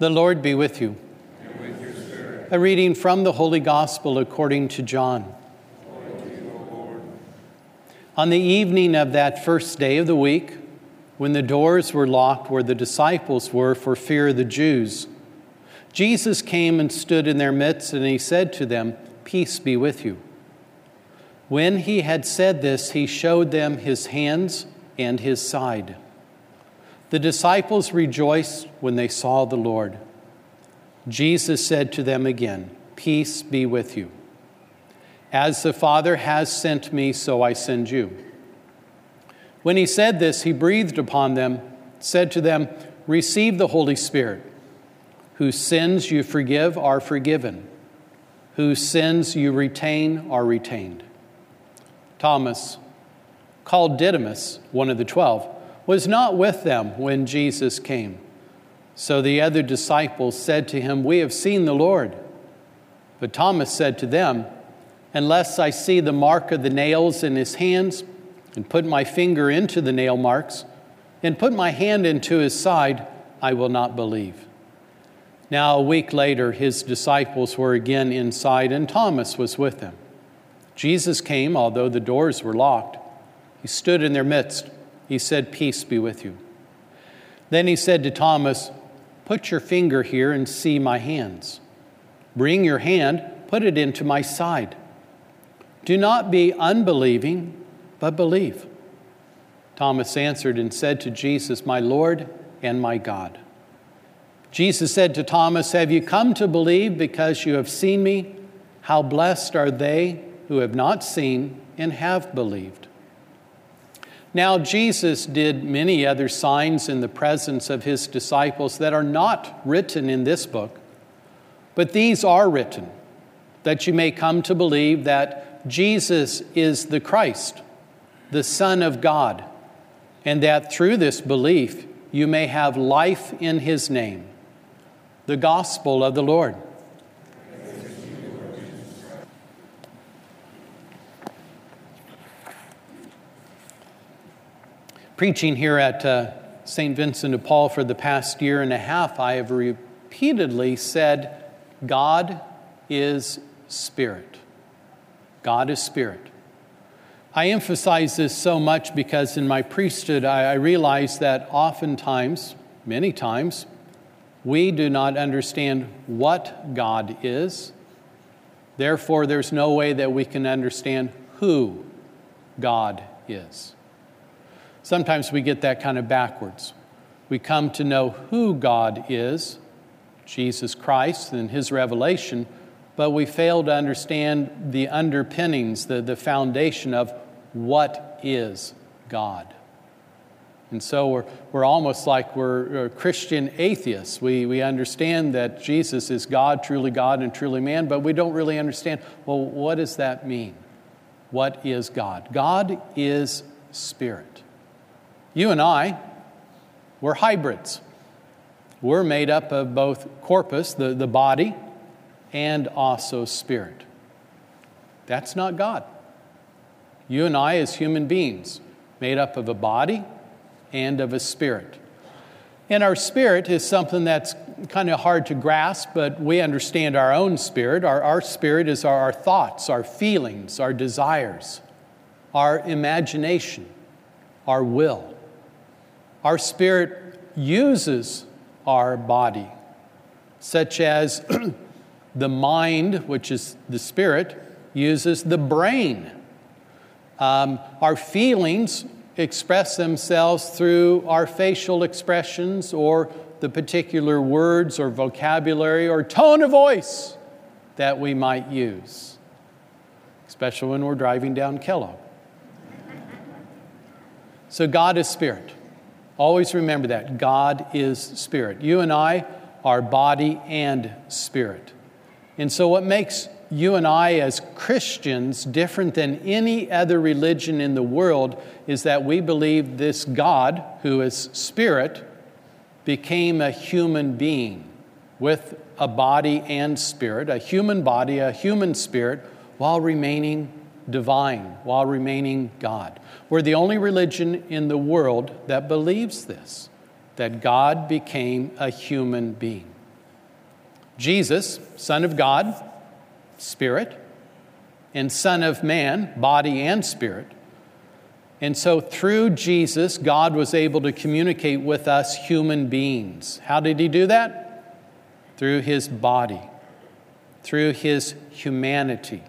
The Lord be with you. A reading from the Holy Gospel according to John. On the evening of that first day of the week, when the doors were locked where the disciples were for fear of the Jews, Jesus came and stood in their midst, and he said to them, Peace be with you. When he had said this, he showed them his hands and his side. The disciples rejoiced when they saw the Lord. Jesus said to them again, Peace be with you. As the Father has sent me, so I send you. When he said this, he breathed upon them, said to them, Receive the Holy Spirit. Whose sins you forgive are forgiven, whose sins you retain are retained. Thomas, called Didymus, one of the twelve, was not with them when Jesus came. So the other disciples said to him, We have seen the Lord. But Thomas said to them, Unless I see the mark of the nails in his hands, and put my finger into the nail marks, and put my hand into his side, I will not believe. Now, a week later, his disciples were again inside, and Thomas was with them. Jesus came, although the doors were locked. He stood in their midst he said, Peace be with you. Then he said to Thomas, Put your finger here and see my hands. Bring your hand, put it into my side. Do not be unbelieving, but believe. Thomas answered and said to Jesus, My Lord and my God. Jesus said to Thomas, Have you come to believe because you have seen me? How blessed are they who have not seen and have believed. Now, Jesus did many other signs in the presence of his disciples that are not written in this book, but these are written that you may come to believe that Jesus is the Christ, the Son of God, and that through this belief you may have life in his name. The Gospel of the Lord. Preaching here at uh, St. Vincent de Paul for the past year and a half, I have repeatedly said, God is spirit. God is spirit. I emphasize this so much because in my priesthood, I, I realize that oftentimes, many times, we do not understand what God is. Therefore, there's no way that we can understand who God is. Sometimes we get that kind of backwards. We come to know who God is, Jesus Christ and His revelation, but we fail to understand the underpinnings, the, the foundation of what is God. And so we're, we're almost like we're, Christian atheists. We, we understand that Jesus is God, truly God, and truly man, but we don't really understand well, what does that mean? What is God? God is spirit. You and I, we're hybrids. We're made up of both corpus, the, the body, and also spirit. That's not God. You and I, as human beings, made up of a body and of a spirit. And our spirit is something that's kind of hard to grasp, but we understand our own spirit. Our, our spirit is our, our thoughts, our feelings, our desires, our imagination, our will. Our spirit uses our body, such as the mind, which is the spirit, uses the brain. Um, our feelings express themselves through our facial expressions or the particular words or vocabulary or tone of voice that we might use, especially when we're driving down Kellogg. So, God is spirit. Always remember that. God is spirit. You and I are body and spirit. And so, what makes you and I, as Christians, different than any other religion in the world is that we believe this God, who is spirit, became a human being with a body and spirit, a human body, a human spirit, while remaining divine, while remaining God. We're the only religion in the world that believes this, that God became a human being. Jesus, Son of God, Spirit, and Son of Man, body and spirit. And so through Jesus, God was able to communicate with us human beings. How did he do that? Through his body, through his humanity.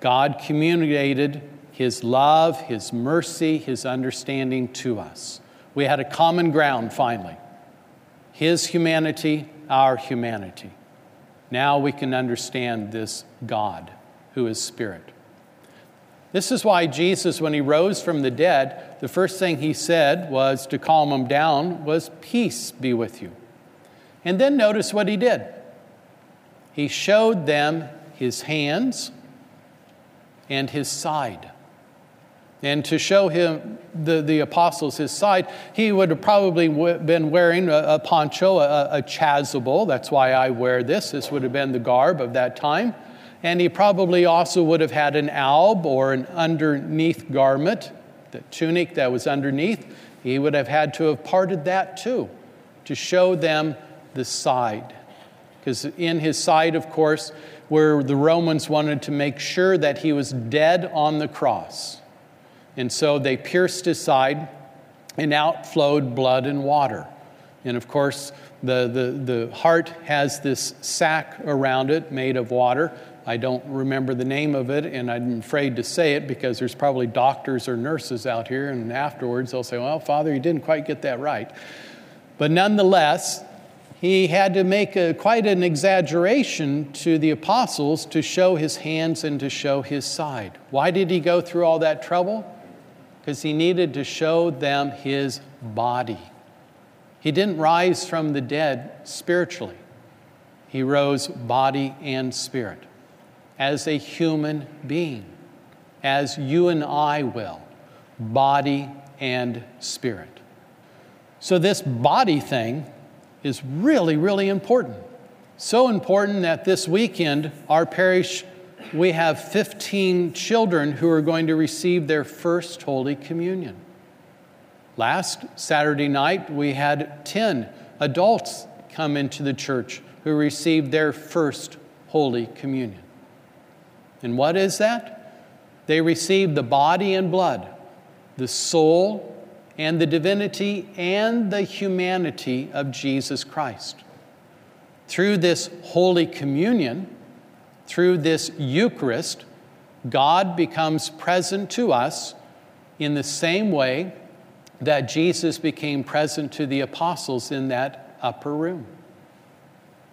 God communicated his love, his mercy, his understanding to us. We had a common ground finally his humanity, our humanity. Now we can understand this God who is spirit. This is why Jesus, when he rose from the dead, the first thing he said was to calm them down was, Peace be with you. And then notice what he did. He showed them his hands and his side. And to show him, the, the apostles, his side, he would have probably been wearing a, a poncho, a, a chasuble. That's why I wear this. This would have been the garb of that time. And he probably also would have had an alb or an underneath garment, the tunic that was underneath. He would have had to have parted that too to show them the side. Because in his side, of course, where the Romans wanted to make sure that he was dead on the cross. And so they pierced his side, and out flowed blood and water. And of course, the, the, the heart has this sac around it made of water. I don't remember the name of it, and I'm afraid to say it because there's probably doctors or nurses out here, and afterwards they'll say, Well, Father, you didn't quite get that right. But nonetheless, he had to make a, quite an exaggeration to the apostles to show his hands and to show his side. Why did he go through all that trouble? Because he needed to show them his body. He didn't rise from the dead spiritually, he rose body and spirit as a human being, as you and I will, body and spirit. So, this body thing is really, really important. So important that this weekend, our parish, we have 15 children who are going to receive their first Holy Communion. Last Saturday night, we had 10 adults come into the church who received their first Holy Communion. And what is that? They received the body and blood, the soul and the divinity and the humanity of Jesus Christ. Through this Holy Communion, through this Eucharist, God becomes present to us in the same way that Jesus became present to the apostles in that upper room.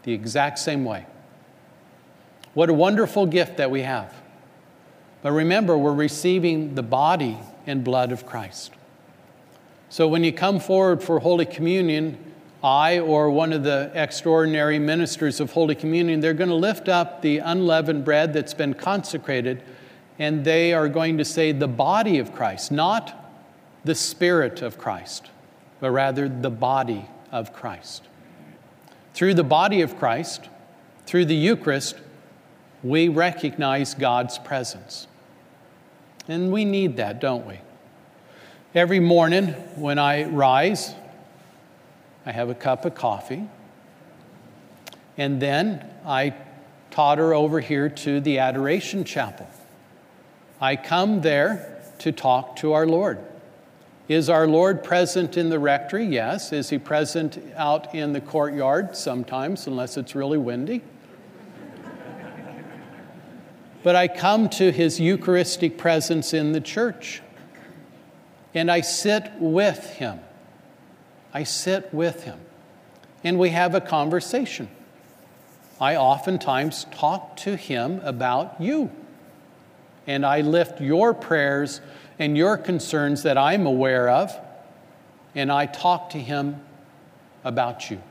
The exact same way. What a wonderful gift that we have. But remember, we're receiving the body and blood of Christ. So when you come forward for Holy Communion, I or one of the extraordinary ministers of Holy Communion, they're going to lift up the unleavened bread that's been consecrated, and they are going to say the body of Christ, not the spirit of Christ, but rather the body of Christ. Through the body of Christ, through the Eucharist, we recognize God's presence. And we need that, don't we? Every morning when I rise, I have a cup of coffee, and then I totter over here to the Adoration Chapel. I come there to talk to our Lord. Is our Lord present in the rectory? Yes. Is he present out in the courtyard? Sometimes, unless it's really windy. but I come to his Eucharistic presence in the church and I sit with him. I sit with him. And we have a conversation. I oftentimes talk to him about you. And I lift your prayers and your concerns that I'm aware of, and I talk to him about you.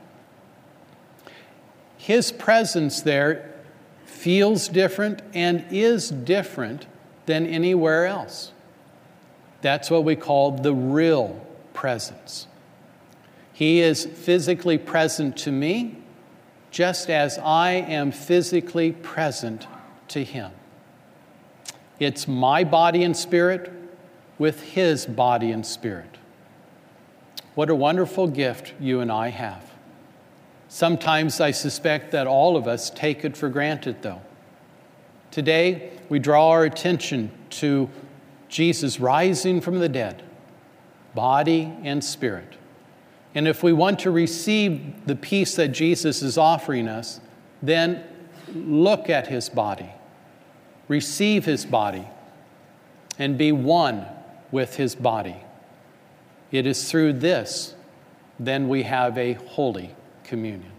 His presence there feels different and is different than anywhere else. That's what we call the real presence. He is physically present to me just as I am physically present to Him. It's my body and spirit with His body and spirit. What a wonderful gift you and I have. Sometimes I suspect that all of us take it for granted, though. Today, we draw our attention to Jesus rising from the dead, body and spirit. And if we want to receive the peace that Jesus is offering us, then look at his body, receive his body, and be one with his body. It is through this then we have a holy communion.